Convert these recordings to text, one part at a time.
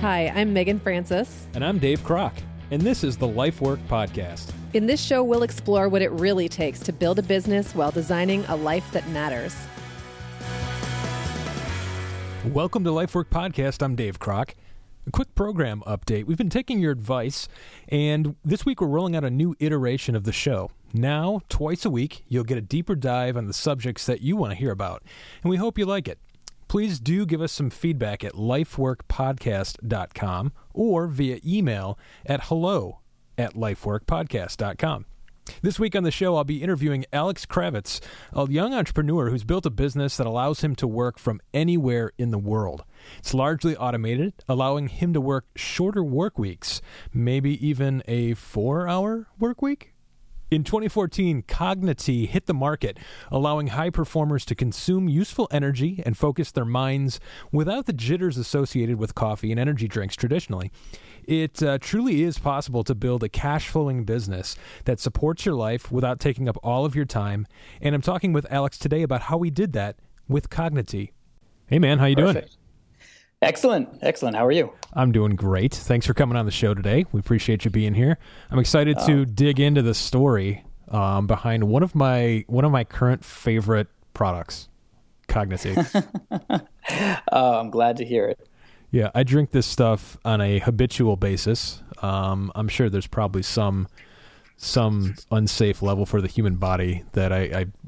Hi, I'm Megan Francis. And I'm Dave Kroc. And this is the Life Work Podcast. In this show, we'll explore what it really takes to build a business while designing a life that matters. Welcome to Life Work Podcast. I'm Dave Kroc. A quick program update. We've been taking your advice, and this week we're rolling out a new iteration of the show. Now, twice a week, you'll get a deeper dive on the subjects that you want to hear about, and we hope you like it. Please do give us some feedback at lifeworkpodcast.com or via email at hello at lifeworkpodcast.com. This week on the show, I'll be interviewing Alex Kravitz, a young entrepreneur who's built a business that allows him to work from anywhere in the world. It's largely automated, allowing him to work shorter work weeks, maybe even a four hour work week. In 2014, Cognity hit the market, allowing high performers to consume useful energy and focus their minds without the jitters associated with coffee and energy drinks traditionally. It uh, truly is possible to build a cash flowing business that supports your life without taking up all of your time. And I'm talking with Alex today about how we did that with Cognity. Hey man, how you Perfect. doing? Excellent. Excellent. How are you? I'm doing great. Thanks for coming on the show today. We appreciate you being here. I'm excited oh. to dig into the story um, behind one of my one of my current favorite products, Cognity. oh, I'm glad to hear it. Yeah, I drink this stuff on a habitual basis. Um, I'm sure there's probably some some unsafe level for the human body that I,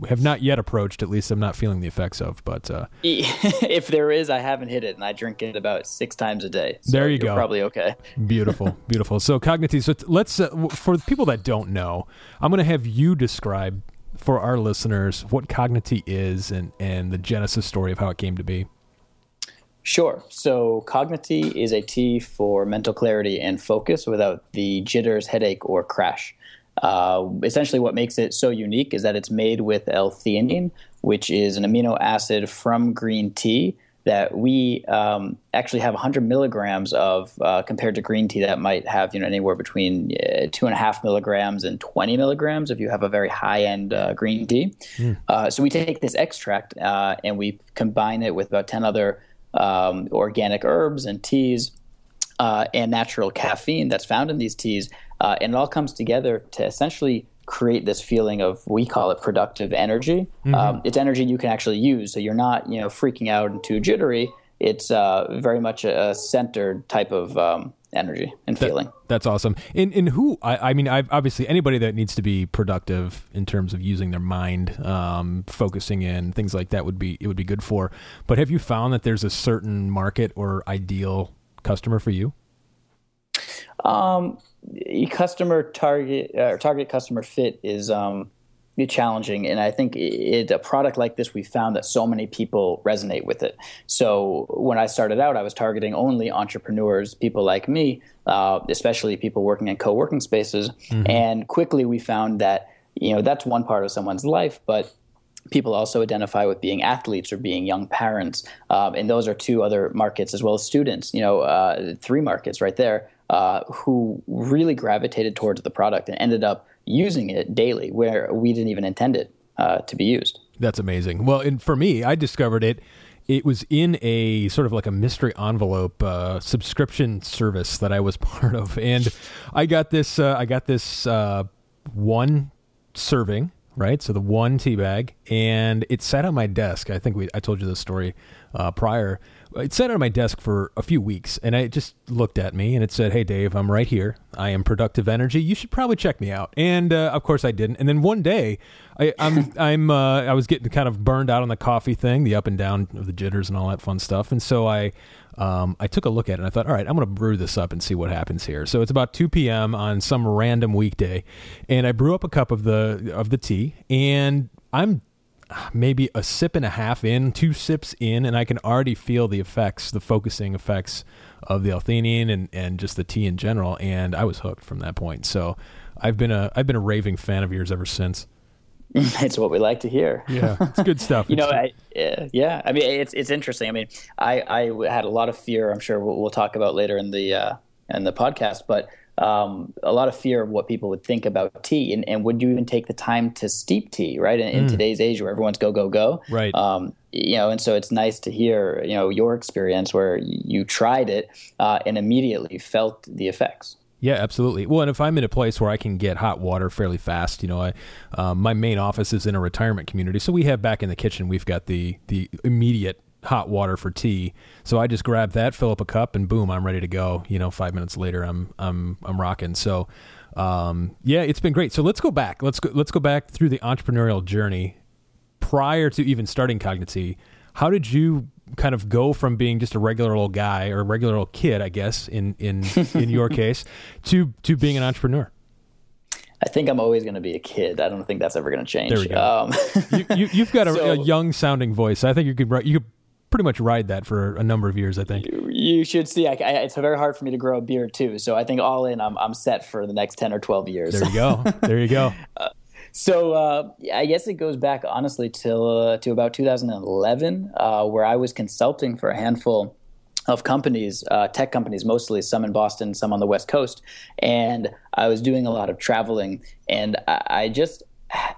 I, have not yet approached. At least I'm not feeling the effects of. But uh, if there is, I haven't hit it, and I drink it about six times a day. So there you go. Probably okay. beautiful, beautiful. So Cognity. So let's uh, for the people that don't know, I'm going to have you describe for our listeners what Cognity is and and the genesis story of how it came to be. Sure. So Cognity is a tea for mental clarity and focus without the jitters, headache, or crash. Uh, essentially, what makes it so unique is that it's made with L-theanine, which is an amino acid from green tea that we um, actually have 100 milligrams of uh, compared to green tea that might have you know anywhere between uh, two and a half milligrams and 20 milligrams if you have a very high end uh, green tea. Mm. so we take this extract uh, and we combine it with about 10 other um, organic herbs and teas uh, and natural caffeine that's found in these teas uh, and it all comes together to essentially create this feeling of we call it productive energy. Mm-hmm. Um, it's energy you can actually use, so you're not you know freaking out and too jittery. It's uh, very much a, centered type of um, energy and feeling. That's awesome. In in who I, I mean, I've, obviously anybody that needs to be productive in terms of using their mind, um, focusing in things like that would be it would be good for. But have you found that there's a certain market or ideal customer for you? Um, customer target uh, target customer fit is um, challenging, and I think it, a product like this, we found that so many people resonate with it. So when I started out, I was targeting only entrepreneurs, people like me, uh, especially people working in co-working spaces, mm-hmm. and quickly we found that you know that's one part of someone's life, but people also identify with being athletes or being young parents um, and those are two other markets as well as students you know uh, three markets right there uh, who really gravitated towards the product and ended up using it daily where we didn't even intend it uh, to be used. That's amazing. Well, and for me, I discovered it. It was in a sort of like a mystery envelope uh, subscription service that I was part of, and I got this. Uh, I got this uh, one serving, right? So the one tea bag, and it sat on my desk. I think we I told you this story uh, prior it sat on my desk for a few weeks and I just looked at me and it said, Hey, Dave, I'm right here. I am productive energy. You should probably check me out. And uh, of course I didn't. And then one day I, I'm, I'm, uh, I was getting kind of burned out on the coffee thing, the up and down of the jitters and all that fun stuff. And so I, um, I took a look at it and I thought, all right, I'm going to brew this up and see what happens here. So it's about 2 p.m. on some random weekday, and I brew up a cup of the of the tea, and I'm maybe a sip and a half in, two sips in, and I can already feel the effects, the focusing effects of the L-theanine and, and just the tea in general. And I was hooked from that point. So I've been a I've been a raving fan of yours ever since. It's what we like to hear. Yeah, it's good stuff. you know, I, yeah. I mean, it's it's interesting. I mean, I I had a lot of fear. I'm sure we'll, we'll talk about later in the uh, in the podcast, but um, a lot of fear of what people would think about tea, and, and would you even take the time to steep tea? Right in, in mm. today's age where everyone's go go go. Right. Um, you know, and so it's nice to hear, you know, your experience where you tried it uh, and immediately felt the effects. Yeah, absolutely. Well, and if I'm in a place where I can get hot water fairly fast, you know, I, um, my main office is in a retirement community, so we have back in the kitchen, we've got the the immediate hot water for tea. So I just grab that, fill up a cup, and boom, I'm ready to go. You know, five minutes later, I'm I'm I'm rocking. So, um, yeah, it's been great. So let's go back. Let's go. Let's go back through the entrepreneurial journey prior to even starting Cognity. How did you kind of go from being just a regular old guy or a regular old kid, I guess, in in in your case, to to being an entrepreneur? I think I'm always going to be a kid. I don't think that's ever going to change. There we go. Um, you, have you, got a, so, a, young sounding voice. I think you could write, you could pretty much ride that for a number of years. I think you, should see. I, I, it's very hard for me to grow a beard too. So I think all in, I'm I'm set for the next ten or twelve years. There you go. There you go. uh, so uh, I guess it goes back honestly till uh, to about 2011, uh, where I was consulting for a handful of companies, uh, tech companies mostly, some in Boston, some on the West Coast, and I was doing a lot of traveling, and I, I just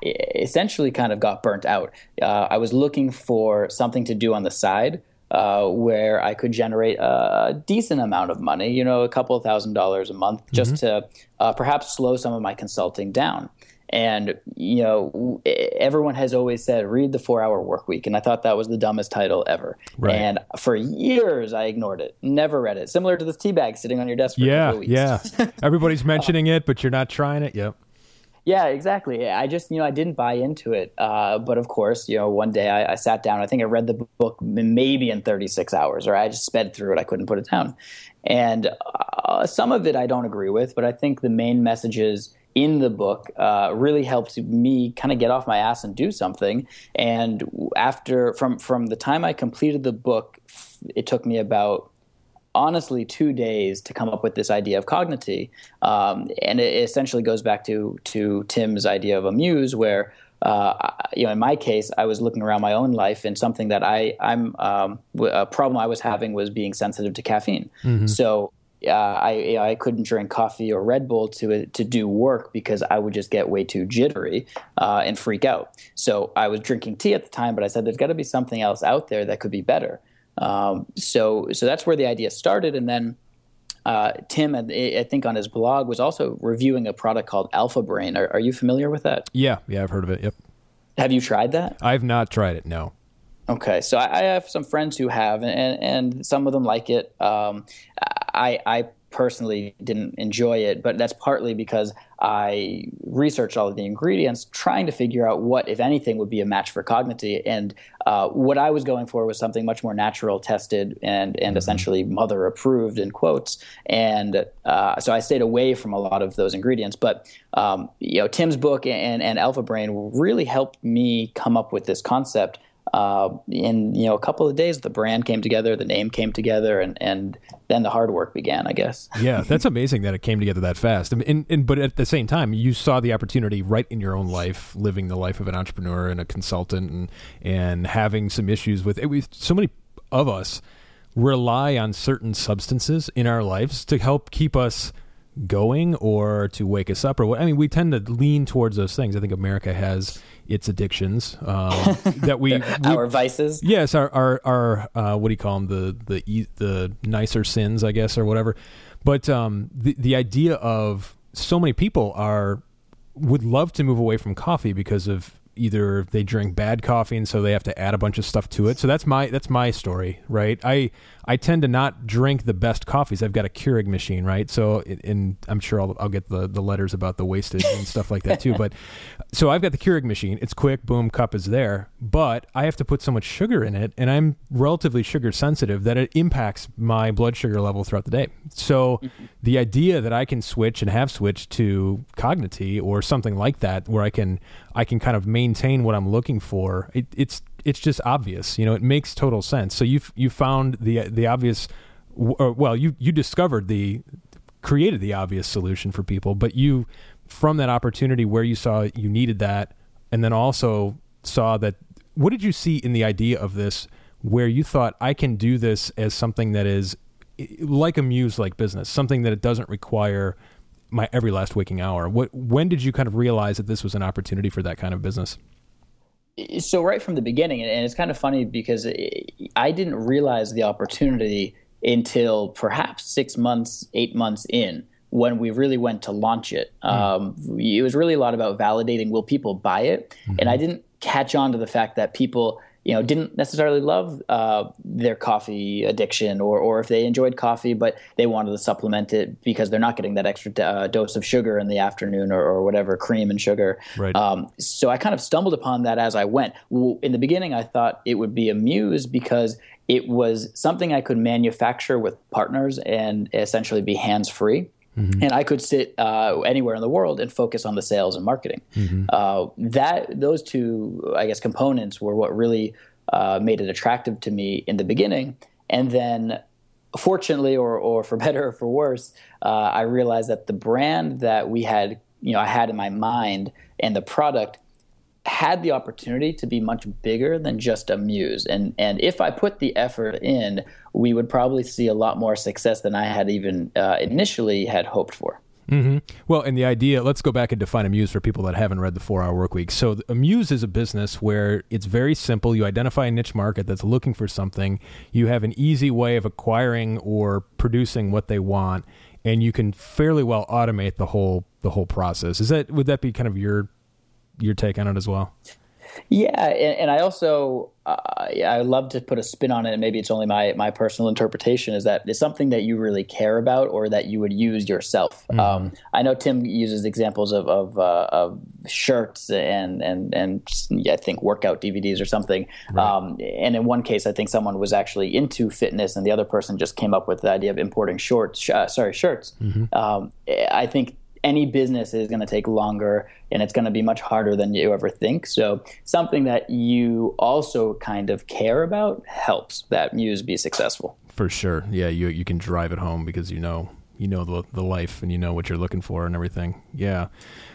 essentially kind of got burnt out. Uh, I was looking for something to do on the side. Uh, where I could generate a decent amount of money, you know, a couple of thousand dollars a month, just mm-hmm. to perhaps slow some of my consulting down. And you know, everyone has always said, "Read the Four Hour Work Week," and I thought that was the dumbest title ever. Right. And for years, I ignored it, never read it. Similar to this tea bag sitting on your desk. For yeah, yeah. Everybody's mentioning it, but you're not trying it. Yep. Yeah, exactly. I just, you know, I didn't buy into it. Uh, but of course, you know, one day I, I, sat down. I think I read the book maybe in 36 hours, or I just sped through it. I couldn't put it down. And uh, some of it I don't agree with, but I think the main messages in the book uh, really helped me kind of get off my ass and do something. And after from from the time I completed the book, it took me about honestly two days to come up with this idea of cognity. Um, and it essentially goes back to to Tim's idea of a muse, where uh, you know, in my case, I was looking around my own life, and something that I, I'm um, a problem I was having was being sensitive to caffeine. Mm-hmm. So uh, I I couldn't drink coffee or Red Bull to to do work because I would just get way too jittery uh, and freak out. So I was drinking tea at the time, but I said there's got to be something else out there that could be better. Um, so so that's where the idea started, and then. Uh, Tim, I think on his blog, was also reviewing a product called Alpha Brain. Are, are you familiar with that? Yeah, yeah, I've heard of it. Yep. Have you tried that? I've not tried it. No. Okay, so I, I, have some friends who have, and, and some of them like it. Um, I, I personally didn't enjoy it, but that's partly because I researched all of the ingredients, trying to figure out what, if anything, would be a match for Cognity. And uh, what I was going for was something much more natural, tested, and and mm-hmm. essentially mother approved in quotes. And uh, so I stayed away from a lot of those ingredients. But um, you know, Tim's book and and Alpha Brain really helped me come up with this concept uh, in you know a couple of days the brand came together the name came together and and then the hard work began i guess. Yeah that's amazing that it came together that fast. And, and, but at the same time you saw the opportunity right in your own life living the life of an entrepreneur and a consultant and and having some issues with it. Was so many of us rely on certain substances in our lives to help keep us going or to wake us up or what. I mean we tend to lean towards those things. I think america has its addictions um, that we, we, our vices. Yes, our our, our uh, what do you call them? The the the nicer sins, I guess, or whatever. But um, the the idea of so many people are would love to move away from coffee because of either they drink bad coffee and so they have to add a bunch of stuff to it. So that's my that's my story, right? I I tend to not drink the best coffees. I've got a Keurig machine, right? So and I'm sure I'll, I'll get the the letters about the wastage and stuff like that too. But so I've got the Keurig machine. It's quick, boom, cup is there. But I have to put so much sugar in it, and I'm relatively sugar sensitive that it impacts my blood sugar level throughout the day. So mm-hmm. the idea that I can switch and have switched to Cognity or something like that, where I can I can kind of maintain what I'm looking for. It, it's it's just obvious, you know. It makes total sense. So you you found the the obvious, well, you you discovered the created the obvious solution for people, but you from that opportunity where you saw you needed that, and then also saw that. What did you see in the idea of this, where you thought I can do this as something that is like a muse like business, something that it doesn't require my every last waking hour. What when did you kind of realize that this was an opportunity for that kind of business? So right from the beginning, and it's kind of funny because I didn't realize the opportunity until perhaps six months, eight months in when we really went to launch it. Mm. Um, it was really a lot about validating will people buy it, mm-hmm. and I didn't catch on to the fact that people you know didn't necessarily love uh, their coffee addiction or or if they enjoyed coffee but they wanted to supplement it because they're not getting that extra uh, dose of sugar in the afternoon or, or whatever cream and sugar. Right. Um, so i kind of stumbled upon that as i went. In the beginning i thought it would be a muse because it was something i could manufacture with partners and essentially be hands free Mm-hmm. And I could sit uh, anywhere in the world and focus on the sales and marketing. Mm-hmm. Uh, that those two, I guess, components were what really uh, made it attractive to me in the beginning. And then, fortunately, or or for better or for worse, uh, I realized that the brand that we had, you know, I had in my mind and the product had the opportunity to be much bigger than just a muse. And and if I put the effort in, we would probably see a lot more success than I had even uh, initially had hoped for. Mm-hmm. Well, and the idea, let's go back and define a muse for people that haven't read the four hour work week. So, a muse is a business where it's very simple. You identify a niche market that's looking for something, you have an easy way of acquiring or producing what they want, and you can fairly well automate the whole the whole process. Is that would that be kind of your your take on it as well? Yeah, and, and I also uh, I love to put a spin on it, and maybe it's only my my personal interpretation is that it's something that you really care about or that you would use yourself. Mm-hmm. Um, I know Tim uses examples of of, uh, of, shirts and and and I think workout DVDs or something. Right. Um, and in one case, I think someone was actually into fitness, and the other person just came up with the idea of importing shorts. Uh, sorry, shirts. Mm-hmm. Um, I think any business is going to take longer and it's going to be much harder than you ever think. So, something that you also kind of care about helps that muse be successful. For sure. Yeah, you you can drive it home because you know you know the the life and you know what you're looking for and everything. Yeah.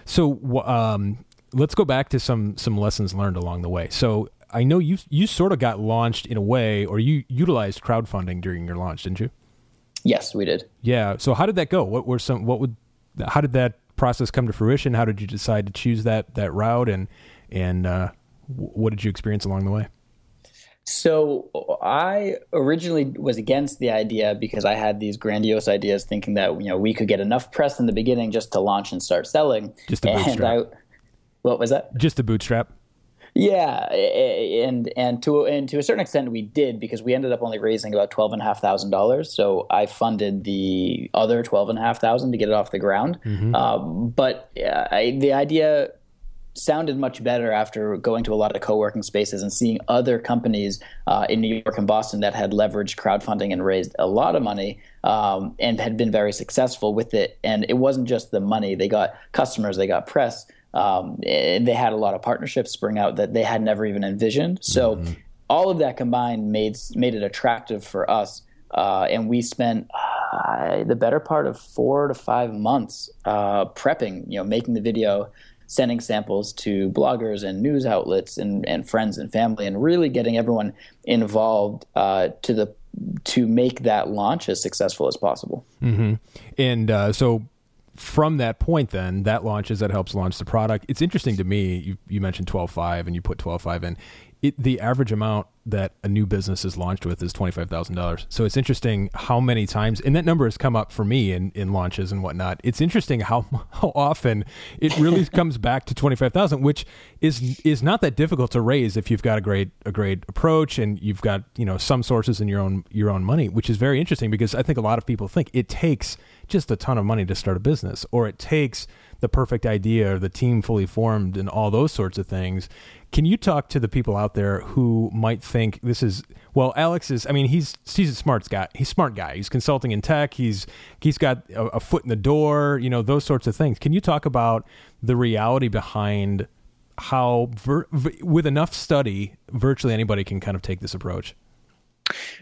So, um, let's go back to some some lessons learned along the way. So, I know you you sort of got launched in a way or you utilized crowdfunding during your launch, didn't you? Yes, we did. Yeah. So, how did that go? What were some what would how did that process come to fruition? How did you decide to choose that that route, and and uh, what did you experience along the way? So I originally was against the idea because I had these grandiose ideas, thinking that you know we could get enough press in the beginning just to launch and start selling. Just a bootstrap. I, what was that? Just a bootstrap. Yeah, and and to and to a certain extent we did because we ended up only raising about twelve and a half thousand dollars. So I funded the other twelve and a half thousand to get it off the ground. Mm-hmm. Um, but uh, I, the idea sounded much better after going to a lot of co-working spaces and seeing other companies uh, in New York and Boston that had leveraged crowdfunding and raised a lot of money um, and had been very successful with it. And it wasn't just the money; they got customers, they got press um, they had a lot of partnerships spring out that they had never even envisioned. So mm-hmm. all of that combined made made it attractive for us. Uh, and we spent uh, the better part of four to five months uh, prepping, you know, making the video, sending samples to bloggers and news outlets and, and friends and family, and really getting everyone involved uh, to the to make that launch as successful as possible. Mm-hmm. And uh, so from that point, then that launches that helps launch the product. It's interesting to me. You, you mentioned twelve five, and you put twelve five in. It, the average amount that a new business is launched with is twenty five thousand dollars. So it's interesting how many times, and that number has come up for me in, in launches and whatnot. It's interesting how how often it really comes back to twenty five thousand, which is is not that difficult to raise if you've got a great a great approach and you've got you know some sources in your own your own money, which is very interesting because I think a lot of people think it takes just a ton of money to start a business, or it takes the perfect idea or the team fully formed and all those sorts of things. Can you talk to the people out there who might think this is well, Alex is I mean, he's he's a smart guy. He's smart guy. He's consulting in tech. He's he's got a, a foot in the door, you know, those sorts of things. Can you talk about the reality behind how with enough study virtually anybody can kind of take this approach?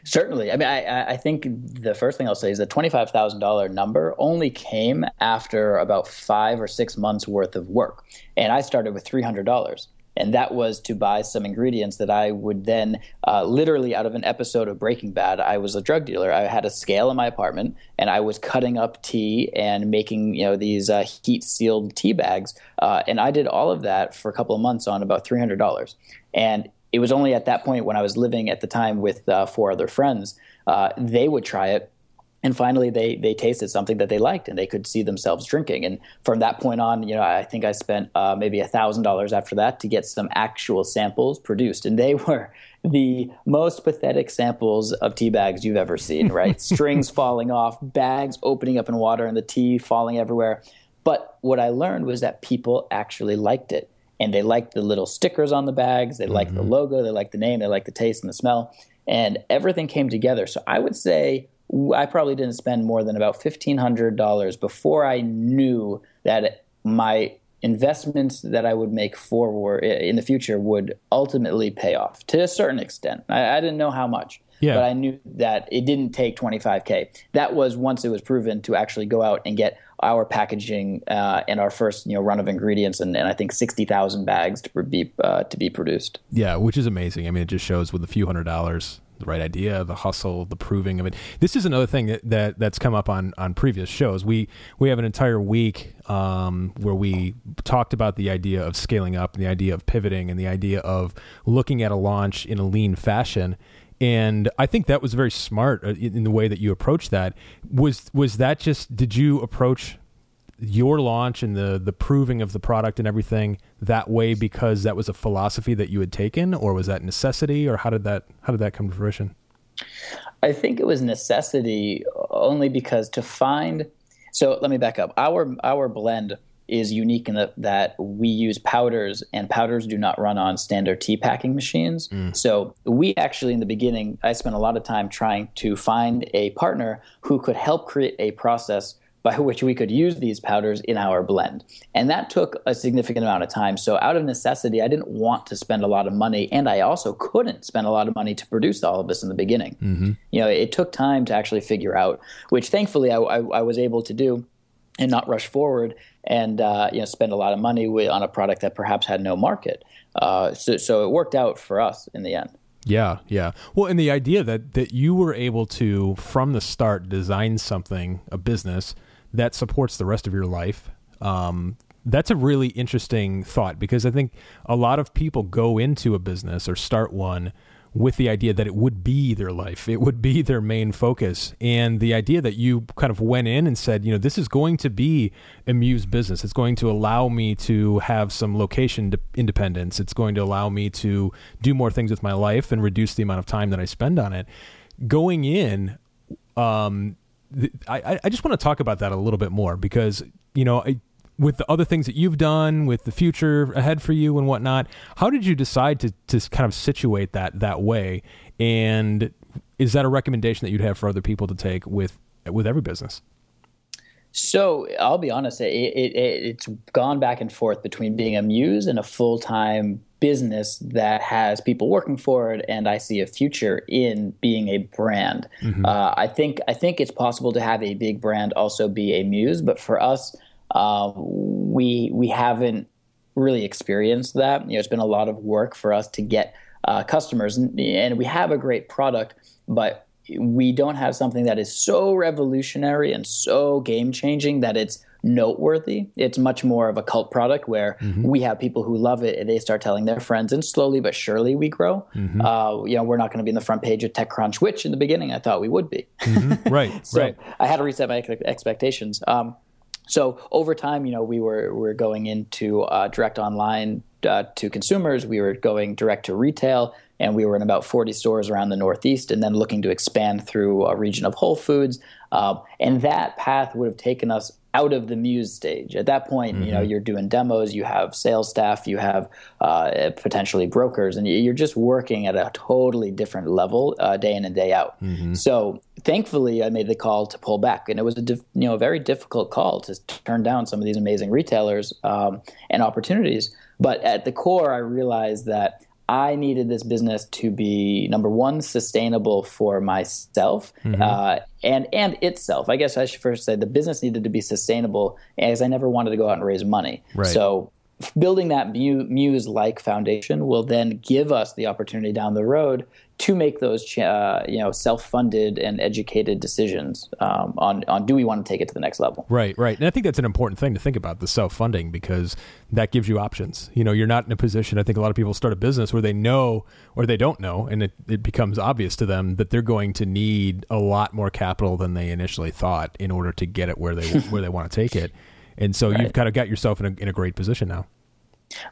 Certainly. I mean, I, I think the first thing I'll say is the $25,000 number only came after about five or six months worth of work. And I started with $300. and that was to buy some ingredients that I would then, uh, literally out of an episode of Breaking Bad, I was a drug dealer. I had a scale in my apartment, and I was cutting up tea and making you know these uh, heat sealed tea bags, uh, and I did all of that for a couple of months on about three hundred dollars, and it was only at that point when I was living at the time with uh, four other friends. Uh, they would try it. And finally they they tasted something that they liked and they could see themselves drinking. And from that point on you know i think i spent uh, maybe a thousand dollars after that to get some actual samples produced. And they were the most pathetic samples of tea bags you've ever seen right? Strings falling off bags opening up in water and the tea falling everywhere. But what i learned was that people actually liked it and they liked the little stickers on the bags they liked mm-hmm. the logo they liked the name they liked the taste and the smell and everything came together so i would say I probably didn't spend more than about $1,500 before I knew that my investments that I would make forward in the future would ultimately pay off to a certain extent. I, I didn't know how much. Yeah. But I knew that it didn't take 25K. That was once it was proven to actually go out and get our packaging uh, and our first you know run of ingredients and, and I think 60,000 bags to be uh, to be produced. Yeah, which is amazing. I mean, it just shows with a few hundred dollars the right idea, the hustle, the proving of it. This is another thing that, that that's come up on on previous shows. We we have an entire week um, where we talked about the idea of scaling up, and the idea of pivoting, and the idea of looking at a launch in a lean fashion. And I think that was very smart uh, in the way that you approached that. Was was that just? Did you approach your launch and the the proving of the product and everything that way because that was a philosophy that you had taken or was that necessity or how did that how did that come to fruition i think it was necessity only because to find so let me back up our our blend is unique in the, that we use powders and powders do not run on standard tea packing machines mm. so we actually in the beginning i spent a lot of time trying to find a partner who could help create a process by which we could use these powders in our blend. And that took a significant amount of time. So, out of necessity, I didn't want to spend a lot of money, and I also couldn't spend a lot of money to produce all of this in the beginning. Mm-hmm. You know, it took time to actually figure out, which thankfully I, I, I was able to do and not rush forward and uh, you know spend a lot of money on a product that perhaps had no market. Uh, so, so it worked out for us in the end. Yeah, yeah. Well, and the idea that that you were able to from the start design something, a business that supports the rest of your life. Um, that's a really interesting thought because I think a lot of people go into a business or start one with the idea that it would be their life, it would be their main focus, and the idea that you kind of went in and said, you know, this is going to be a Muse business. It's going to allow me to have some location independence. It's going to allow me to do more things with my life and reduce the amount of time that I spend on it. Going in, um, I, I just want to talk about that a little bit more because you know I, with the other things that you've done with the future ahead for you and whatnot how did you decide to, to kind of situate that that way and is that a recommendation that you'd have for other people to take with with every business so I'll be honest, it, it, it's gone back and forth between being a muse and a full time business that has people working for it, and I see a future in being a brand. Mm-hmm. Uh, I think I think it's possible to have a big brand also be a muse, but for us, uh, we we haven't really experienced that. You know, it's been a lot of work for us to get uh, customers, and, and we have a great product, but we don't have something that is so revolutionary and so game changing that it's noteworthy. It's much more of a cult product where mm-hmm. we have people who love it and they start telling their friends, and slowly but surely we grow. Mm-hmm. Uh, you know, we're not going to be in the front page of TechCrunch, which in the beginning I thought we would be. Mm-hmm. Right, so right. I had to reset my expectations. Um, so over time, you know, we were we were going into uh, direct online uh, to consumers. We were going direct to retail, and we were in about 40 stores around the Northeast, and then looking to expand through a region of Whole Foods. Uh, and that path would have taken us out of the muse stage. At that point, mm-hmm. you know, mm-hmm. you're doing demos, you have sales staff, you have uh, potentially brokers, and you're just working at a totally different level uh, day in and day out. Mm-hmm. So, thankfully, I made the call to pull back, and it was a you know a very difficult call to turn down some of these amazing retailers um, and opportunities. But at the core, I realized that I needed this business to be number one sustainable for myself mm-hmm. uh, and and itself. I guess I should first say the business needed to be sustainable, as I never wanted to go out and raise money. Right. So building that muse like foundation will then give us the opportunity down the road to make those uh, you know self-funded and educated decisions um, on on do we want to take it to the next level? Right right. And i think that's an important thing to think about the self-funding because that gives you options. You know you're not in a position i think a lot of people start a business where they know or they don't know and it, it becomes obvious to them that they're going to need a lot more capital than they initially thought in order to get it where they where they want to take it and so right. you've kind of got yourself in a, in a great position now.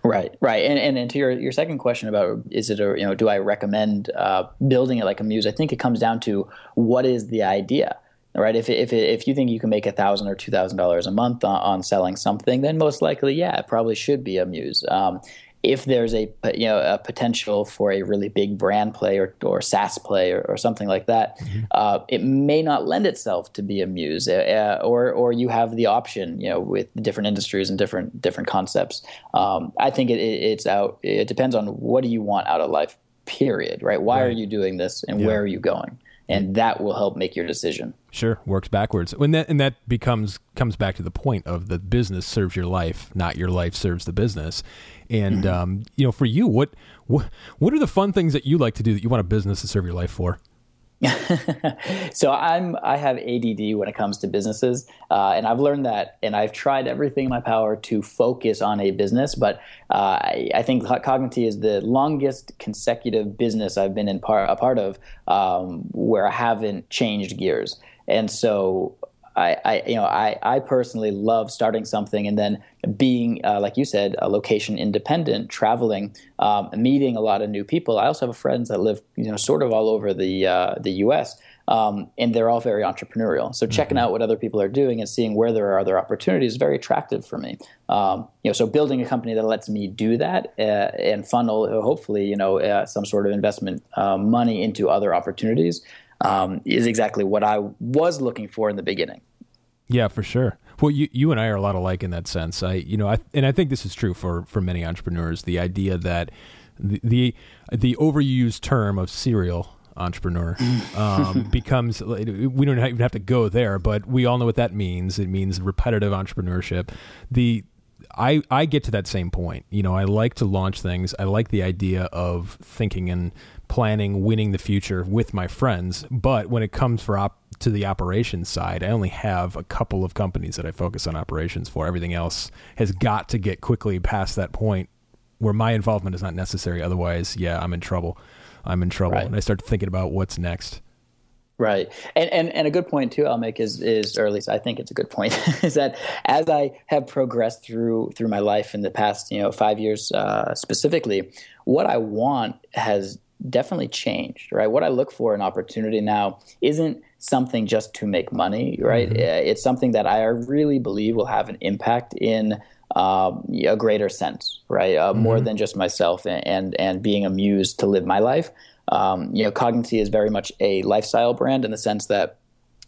Right, right, and, and and to your your second question about is it a you know do I recommend uh, building it like a muse? I think it comes down to what is the idea, right? If if if you think you can make a thousand or two thousand dollars a month on, on, selling something, then most likely, yeah, it probably should be a muse. Um, if there's a you know a potential for a really big brand play or, or SaaS play or, or something like that, mm-hmm. uh, it may not lend itself to be a muse, uh, uh, or or you have the option, you know, with different industries and different different concepts. Um, I think it, it, it's out. It depends on what do you want out of life. Period. Right? Why right. are you doing this, and yeah. where are you going? and that will help make your decision. Sure, works backwards. When that and that becomes comes back to the point of the business serves your life, not your life serves the business. And mm-hmm. um, you know, for you, what what what are the fun things that you like to do that you want a business to serve your life for? so I'm I have ADD when it comes to businesses, uh, and I've learned that, and I've tried everything in my power to focus on a business. But uh, I, I, think Cognity is the longest consecutive business I've been in part a part of um, where I haven't changed gears. And so I, I, you know, I, I personally love starting something and then being, uh, like you said, a location independent, traveling, um, meeting a lot of new people. I also have friends that live, you know, sort of all over the uh, the U.S. Um, and they're all very entrepreneurial. So checking mm-hmm. out what other people are doing and seeing where there are other opportunities is very attractive for me. Um, you know, so building a company that lets me do that uh, and funnel, hopefully, you know, uh, some sort of investment uh, money into other opportunities um, is exactly what I was looking for in the beginning. Yeah, for sure. Well, you you and I are a lot alike in that sense. I you know, I, and I think this is true for for many entrepreneurs. The idea that the the, the overused term of serial entrepreneur um, becomes we don't even have to go there, but we all know what that means. It means repetitive entrepreneurship. The I, I get to that same point. You know, I like to launch things. I like the idea of thinking and planning, winning the future with my friends. But when it comes for op- to the operations side, I only have a couple of companies that I focus on operations for. Everything else has got to get quickly past that point where my involvement is not necessary. Otherwise, yeah, I'm in trouble. I'm in trouble, right. and I start thinking about what's next. Right, and, and and a good point too. I'll make is is, or at least I think it's a good point, is that as I have progressed through through my life in the past, you know, five years uh, specifically, what I want has definitely changed. Right, what I look for in opportunity now isn't something just to make money. Right, mm-hmm. Uh, it's something that I really believe will have an impact in um, a greater sense, right? Uh, mm-hmm. More than just myself and, and, and being amused to live my life. Um, you know, Cognity is very much a lifestyle brand in the sense that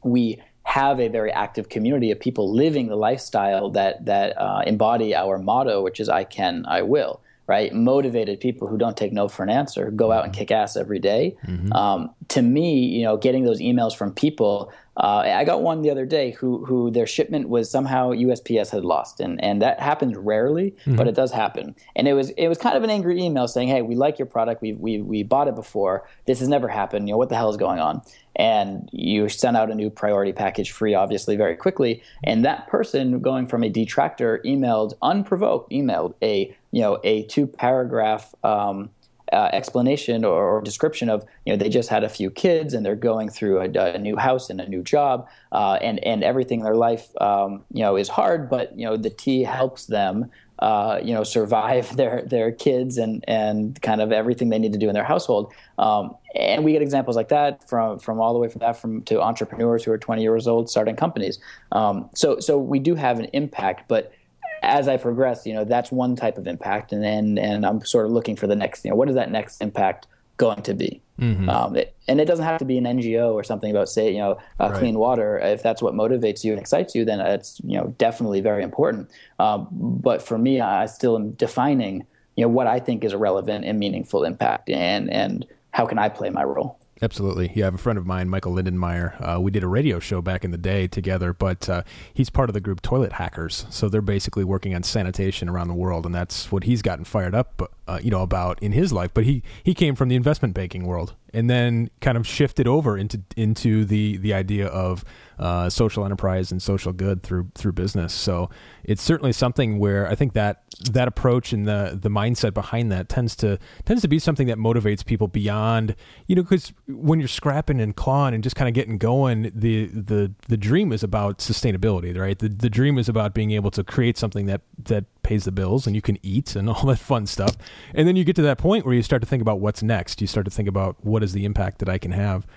we have a very active community of people living the lifestyle that that uh, embody our motto, which is "I can, I will." Right, motivated people who don't take no for an answer, go out and kick ass every day. Mm-hmm. Um, to me, you know, getting those emails from people uh, I got one the other day who who their shipment was somehow USPS had lost, and and that happens rarely, mm-hmm. but it does happen. And it was it was kind of an angry email saying, "Hey, we like your product. We we we bought it before. This has never happened. You know what the hell is going on?" And you sent out a new priority package free, obviously, very quickly. And that person going from a detractor emailed unprovoked, emailed a you know a two paragraph. Um, uh, explanation or, or, description of you know they just had a few kids and they're going through a, a new house and a new job uh, and and everything in their life um, you know is hard but you know the tea helps them uh, you know survive their their kids and and kind of everything they need to do in their household um, and we get examples like that from from all the way from that from to entrepreneurs who are 20 years old starting companies um, so so we do have an impact but as I progress, you know, that's one type of impact, and and, and I'm sort of looking for the next, you know, what is that next impact going to be? Mm-hmm. Um, it, and it doesn't have to be an NGO or something about, say, you know, uh, right. clean water. If that's what motivates you and excites you, then it's you know definitely very important. Um, but for me, I still am defining, you know, what I think is a relevant and meaningful impact, and and how can I play my role? Absolutely. Yeah, I have a friend of mine, Michael Lindenmayer. Uh, we did a radio show back in the day together, but uh, he's part of the group Toilet Hackers. So they're basically working on sanitation around the world, and that's what he's gotten fired up, uh, you know, about in his life. But he he came from the investment banking world, and then kind of shifted over into into the the idea of uh, social enterprise and social good through through business. So it's certainly something where I think that that approach and the the mindset behind that tends to tends to be something that motivates people beyond you know because when you're scrapping and clawing and just kind of getting going the the the dream is about sustainability right the the dream is about being able to create something that that pays the bills and you can eat and all that fun stuff. And then you get to that point where you start to think about what's next. You start to think about what is the impact that I can have.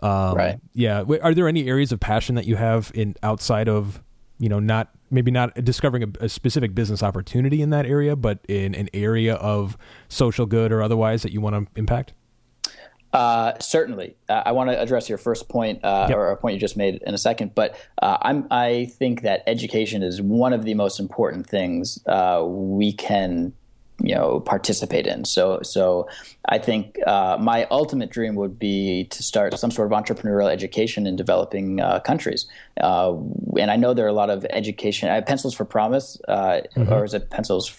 Um, right. yeah. Are there any areas of passion that you have in outside of you know not maybe not discovering a, a, specific business opportunity in that area, but in an area of social good or otherwise that you want to impact? Uh, certainly, uh, I want to address your first point uh, yep. or a point you just made in a second. But uh, i think that education is one of the most important things uh, we can you know participate in so so i think uh, my ultimate dream would be to start some sort of entrepreneurial education in developing uh, countries uh, and i know there are a lot of education uh, pencils for promise uh, mm-hmm. or is it pencils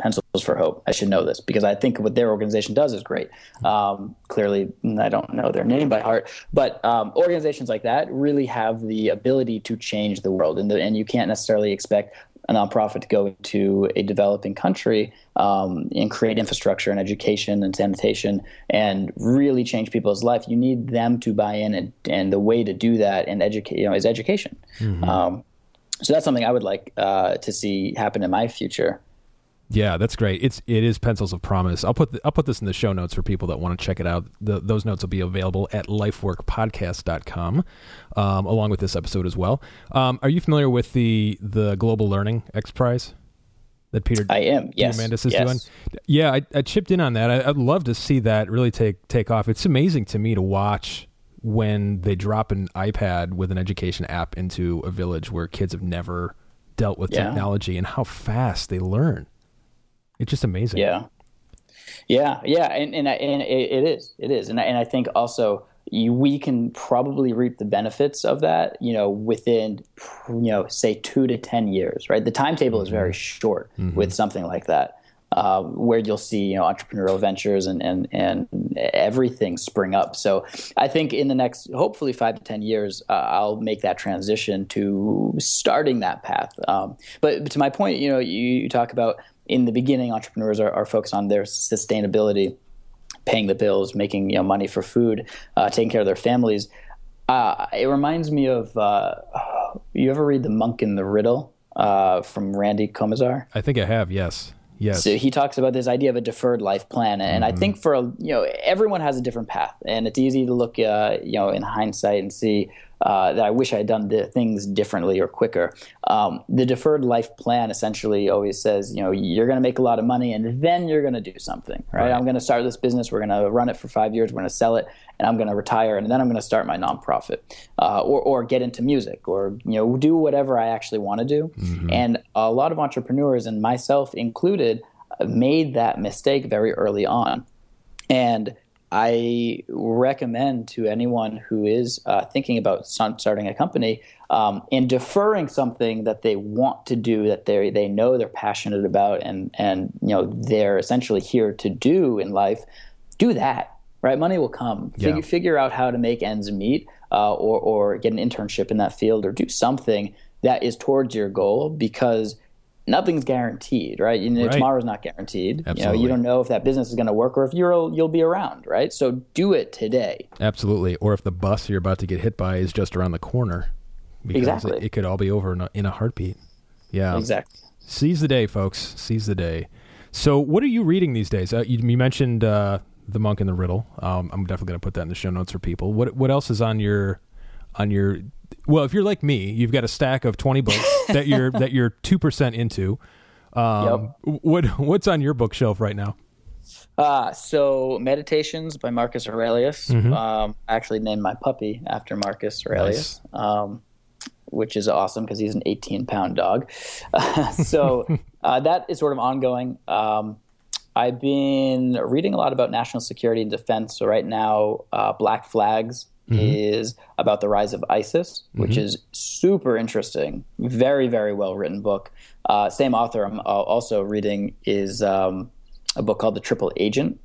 pencils for hope i should know this because i think what their organization does is great um, clearly i don't know their name by heart but um, organizations like that really have the ability to change the world and, the, and you can't necessarily expect a nonprofit to go to a developing country um, and create infrastructure and education and sanitation and really change people's life, you need them to buy in, and, and the way to do that and educate, you know, is education. Mm-hmm. Um, so that's something I would like uh, to see happen in my future. Yeah, that's great. It's it is Pencils of Promise. I'll put the, I'll put this in the show notes for people that want to check it out. The, those notes will be available at lifeworkpodcast.com, um, along with this episode as well. Um, are you familiar with the the Global Learning X Prize that Peter I am yes Diamandis is yes. doing? Yeah, I, I, chipped in on that. I, I'd love to see that really take take off. It's amazing to me to watch when they drop an iPad with an education app into a village where kids have never dealt with yeah. technology and how fast they learn. It's just amazing. Yeah. Yeah, yeah, and and, and it is, it is, and I, and I think also you, we can probably reap the benefits of that, you know, within, you know, say two to ten years, right? The timetable mm-hmm. is very short mm-hmm. with something like that, uh, where you'll see, you know, entrepreneurial ventures and and and everything spring up. So I think in the next, hopefully, five to ten years, uh, I'll make that transition to starting that path. Um, but, but to my point, you know, you, you talk about in the beginning, entrepreneurs are, are focused on their sustainability, paying the bills, making you know, money for food, uh, taking care of their families. Uh, it reminds me of uh, you ever read The Monk in the Riddle uh, from Randy Komisar? I think I have, yes. Yes. So he talks about this idea of a deferred life plan, and mm-hmm. I think for you know everyone has a different path, and it's easy to look uh, you know in hindsight and see uh, that I wish I had done the things differently or quicker. Um, the deferred life plan essentially always says, you know, you're going to make a lot of money and then you're going to do something, right? right. I'm going to start this business. We're going to run it for five years. We're going to sell it, and I'm going to retire, and then I'm going to start my nonprofit, uh, or or get into music, or you know, do whatever I actually want to do. Mm-hmm. And a lot of entrepreneurs, and myself included, made that mistake very early on. And I recommend to anyone who is uh, thinking about starting a company um, and deferring something that they want to do, that they they know they're passionate about, and and you know they're essentially here to do in life. Do that, right? Money will come. Figure, yeah. figure out how to make ends meet, uh, or or get an internship in that field, or do something that is towards your goal because nothing's guaranteed, right? You know, right. tomorrow's not guaranteed. Absolutely. You know, you don't know if that business is going to work or if you're you'll be around, right? So do it today. Absolutely. Or if the bus you're about to get hit by is just around the corner, because exactly. it, it could all be over in a, in a heartbeat. Yeah, exactly. Seize the day, folks. Seize the day. So, what are you reading these days? Uh, you, you, mentioned uh, the Monk and the Riddle. Um, I'm definitely going to put that in the show notes for people. What what else is on your on your well, if you're like me, you've got a stack of 20 books that you're that you're 2% into. Um, yep. what what's on your bookshelf right now? Uh, so Meditations by Marcus Aurelius. Mm-hmm. Um, I actually named my puppy after Marcus Aurelius. Nice. Um, which is awesome because he's an 18 pound dog. so uh, that is sort of ongoing. Um, I've been reading a lot about national security and defense. So right now, uh, Black Flags mm-hmm. is about the rise of ISIS, which mm-hmm. is super interesting. Very, very well written book. Uh, same author I'm also reading is um, a book called The Triple Agent.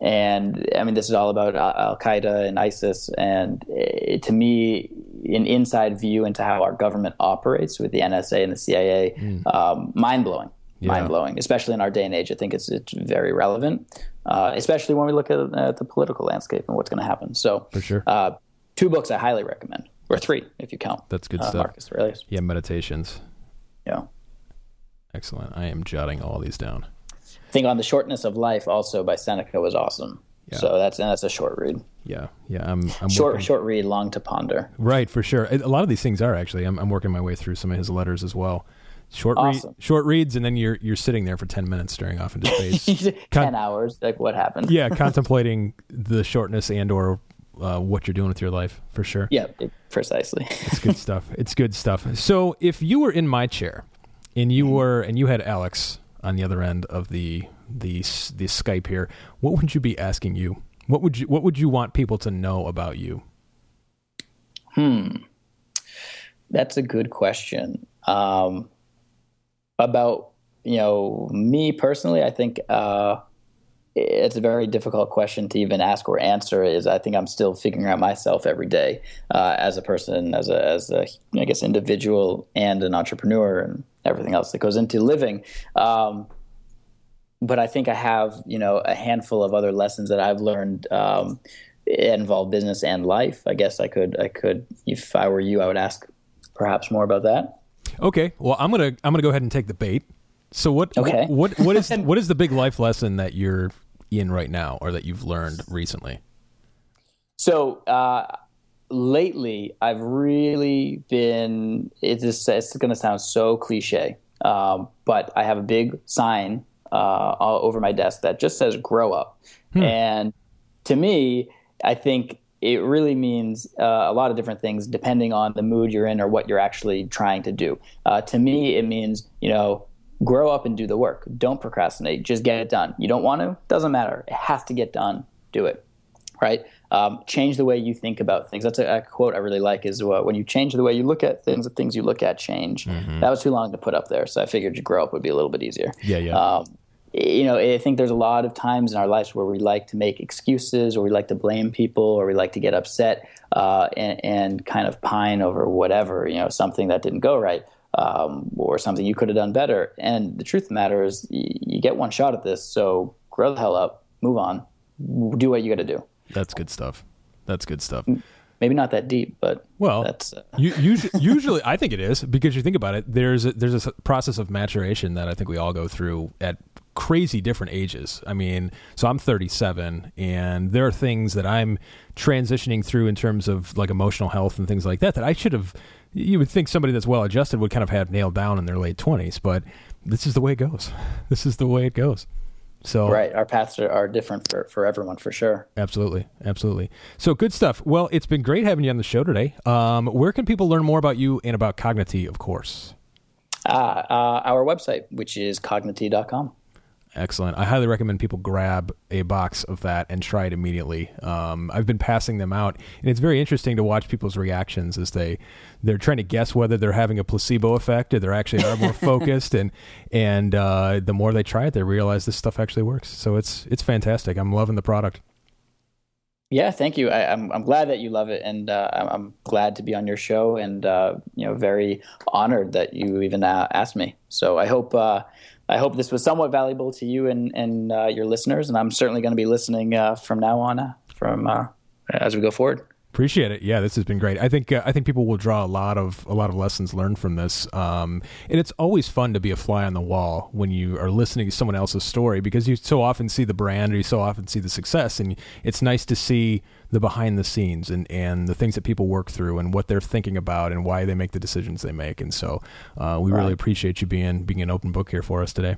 And I mean, this is all about Al Qaeda and ISIS. And it, to me, an inside view into how our government operates with the NSA and the CIA, mm. um, mind blowing. Yeah. Mind blowing, especially in our day and age. I think it's it's very relevant, uh, especially when we look at, at, the political landscape and what's going to happen. So, for sure, uh, two books I highly recommend, or three if you count. That's good uh, stuff. Marcus Aurelius. Yeah, meditations. Yeah. Excellent. I am jotting all these down. I think on the shortness of life also by Seneca was awesome. Yeah. So that's that's a short read. Yeah, yeah. I'm, I'm short working. short read, long to ponder. Right, for sure. A lot of these things are actually. I'm, I'm working my way through some of his letters as well. Short awesome. short reads, and then you're you're sitting there for ten minutes staring off into space. Con- ten hours, like what happened? yeah, contemplating the shortness and or uh, what you're doing with your life for sure. Yeah, precisely. it's good stuff. It's good stuff. So if you were in my chair, and you were and you had Alex on the other end of the the the Skype here, what would you be asking you? What would you What would you want people to know about you? Hmm, that's a good question. Um, about you know me personally, I think uh, it's a very difficult question to even ask or answer. Is I think I'm still figuring out myself every day uh, as a person, as a as a I guess individual and an entrepreneur and everything else that goes into living. Um, but I think I have, you know, a handful of other lessons that I've learned um, involve business and life. I guess I could, I could, if I were you, I would ask perhaps more about that. Okay. Well, I'm gonna, I'm gonna go ahead and take the bait. So what, okay. what, what is, what is the big life lesson that you're in right now, or that you've learned recently? So uh, lately, I've really been. It's, just, it's going to sound so cliche, um, but I have a big sign uh, over my desk that just says grow up. Hmm. And to me, I think it really means uh, a lot of different things depending on the mood you're in or what you're actually trying to do. Uh, to me, it means, you know, grow up and do the work. Don't procrastinate. Just get it done. You don't want to? Doesn't matter. It has to get done. Do it. Right? Um, change the way you think about things. That's a, a quote I really like is uh, when you change the way you look at things, the things you look at change. Mm-hmm. That was too long to put up there. So I figured to grow up would be a little bit easier. Yeah, yeah. Um, you know, I think there's a lot of times in our lives where we like to make excuses or we like to blame people or we like to get upset uh, and, and, kind of pine over whatever, you know, something that didn't go right um, or something you could have done better. And the truth of the matter is, you, you get one shot at this. So grow the hell up, move on, do what you got to do. That's good stuff. That's good stuff maybe not that deep, but well, that's uh, usually, usually I think it is because you think about it. There's a, there's a process of maturation that I think we all go through at crazy different ages. I mean, so I'm 37, and there are things that I'm transitioning through in terms of like emotional health and things like that that I should have. You would think somebody that's well adjusted would kind of have nailed down in their late 20s, but this is the way it goes. This is the way it goes. So right, our paths are, are different for, for everyone for sure. Absolutely, absolutely. So good stuff. Well, it's been great having you on the show today. Um, where can people learn more about you and about Cognity, of course? Uh, uh, our website, which is cognity.com. Excellent. I highly recommend people grab a box of that and try it immediately. Um, I've been passing them out, and it's very interesting to watch people's reactions as they they're trying to guess whether they're having a placebo effect or they're actually are more focused. And and uh, the more they try it, they realize this stuff actually works. So it's it's fantastic. I'm loving the product. Yeah, thank you. I, am I'm, I'm glad that you love it, and uh, I'm glad to be on your show, and uh, you know, very honored that you even uh, asked me. So I hope uh, I hope this was somewhat valuable to you and, and uh, your listeners, and I'm certainly going to be listening uh, from now on uh, from uh, as we go forward. Appreciate it. Yeah, this has been great. I think uh, I think people will draw a lot of a lot of lessons learned from this. Um, and it's always fun to be a fly on the wall when you are listening to someone else's story because you so often see the brand or you so often see the success, and it's nice to see the behind the scenes and and the things that people work through and what they're thinking about and why they make the decisions they make. And so uh, we right. really appreciate you being being an open book here for us today.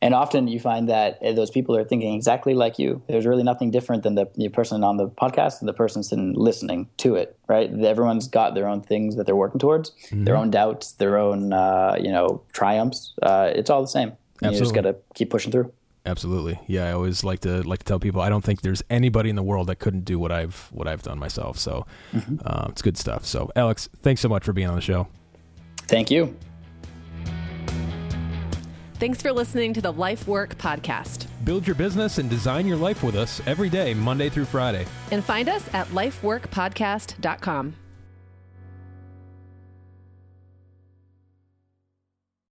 And often you find that eh, those people are thinking exactly like you. There's really nothing different than the, the person on the podcast and the person sitting listening to it, right? Everyone's got their own things that they're working towards, mm-hmm. their own doubts, their own, uh, you know, triumphs. Uh, it's all the same. You just got to keep pushing through. Absolutely. Yeah, I always like to like to tell people I don't think there's anybody in the world that couldn't do what I've what I've done myself. So mm-hmm. uh, it's good stuff. So Alex, thanks so much for being on the show. Thank you. Thanks for listening to the Life Work podcast. Build your business and design your life with us every day, Monday through Friday. And find us at lifeworkpodcast.com.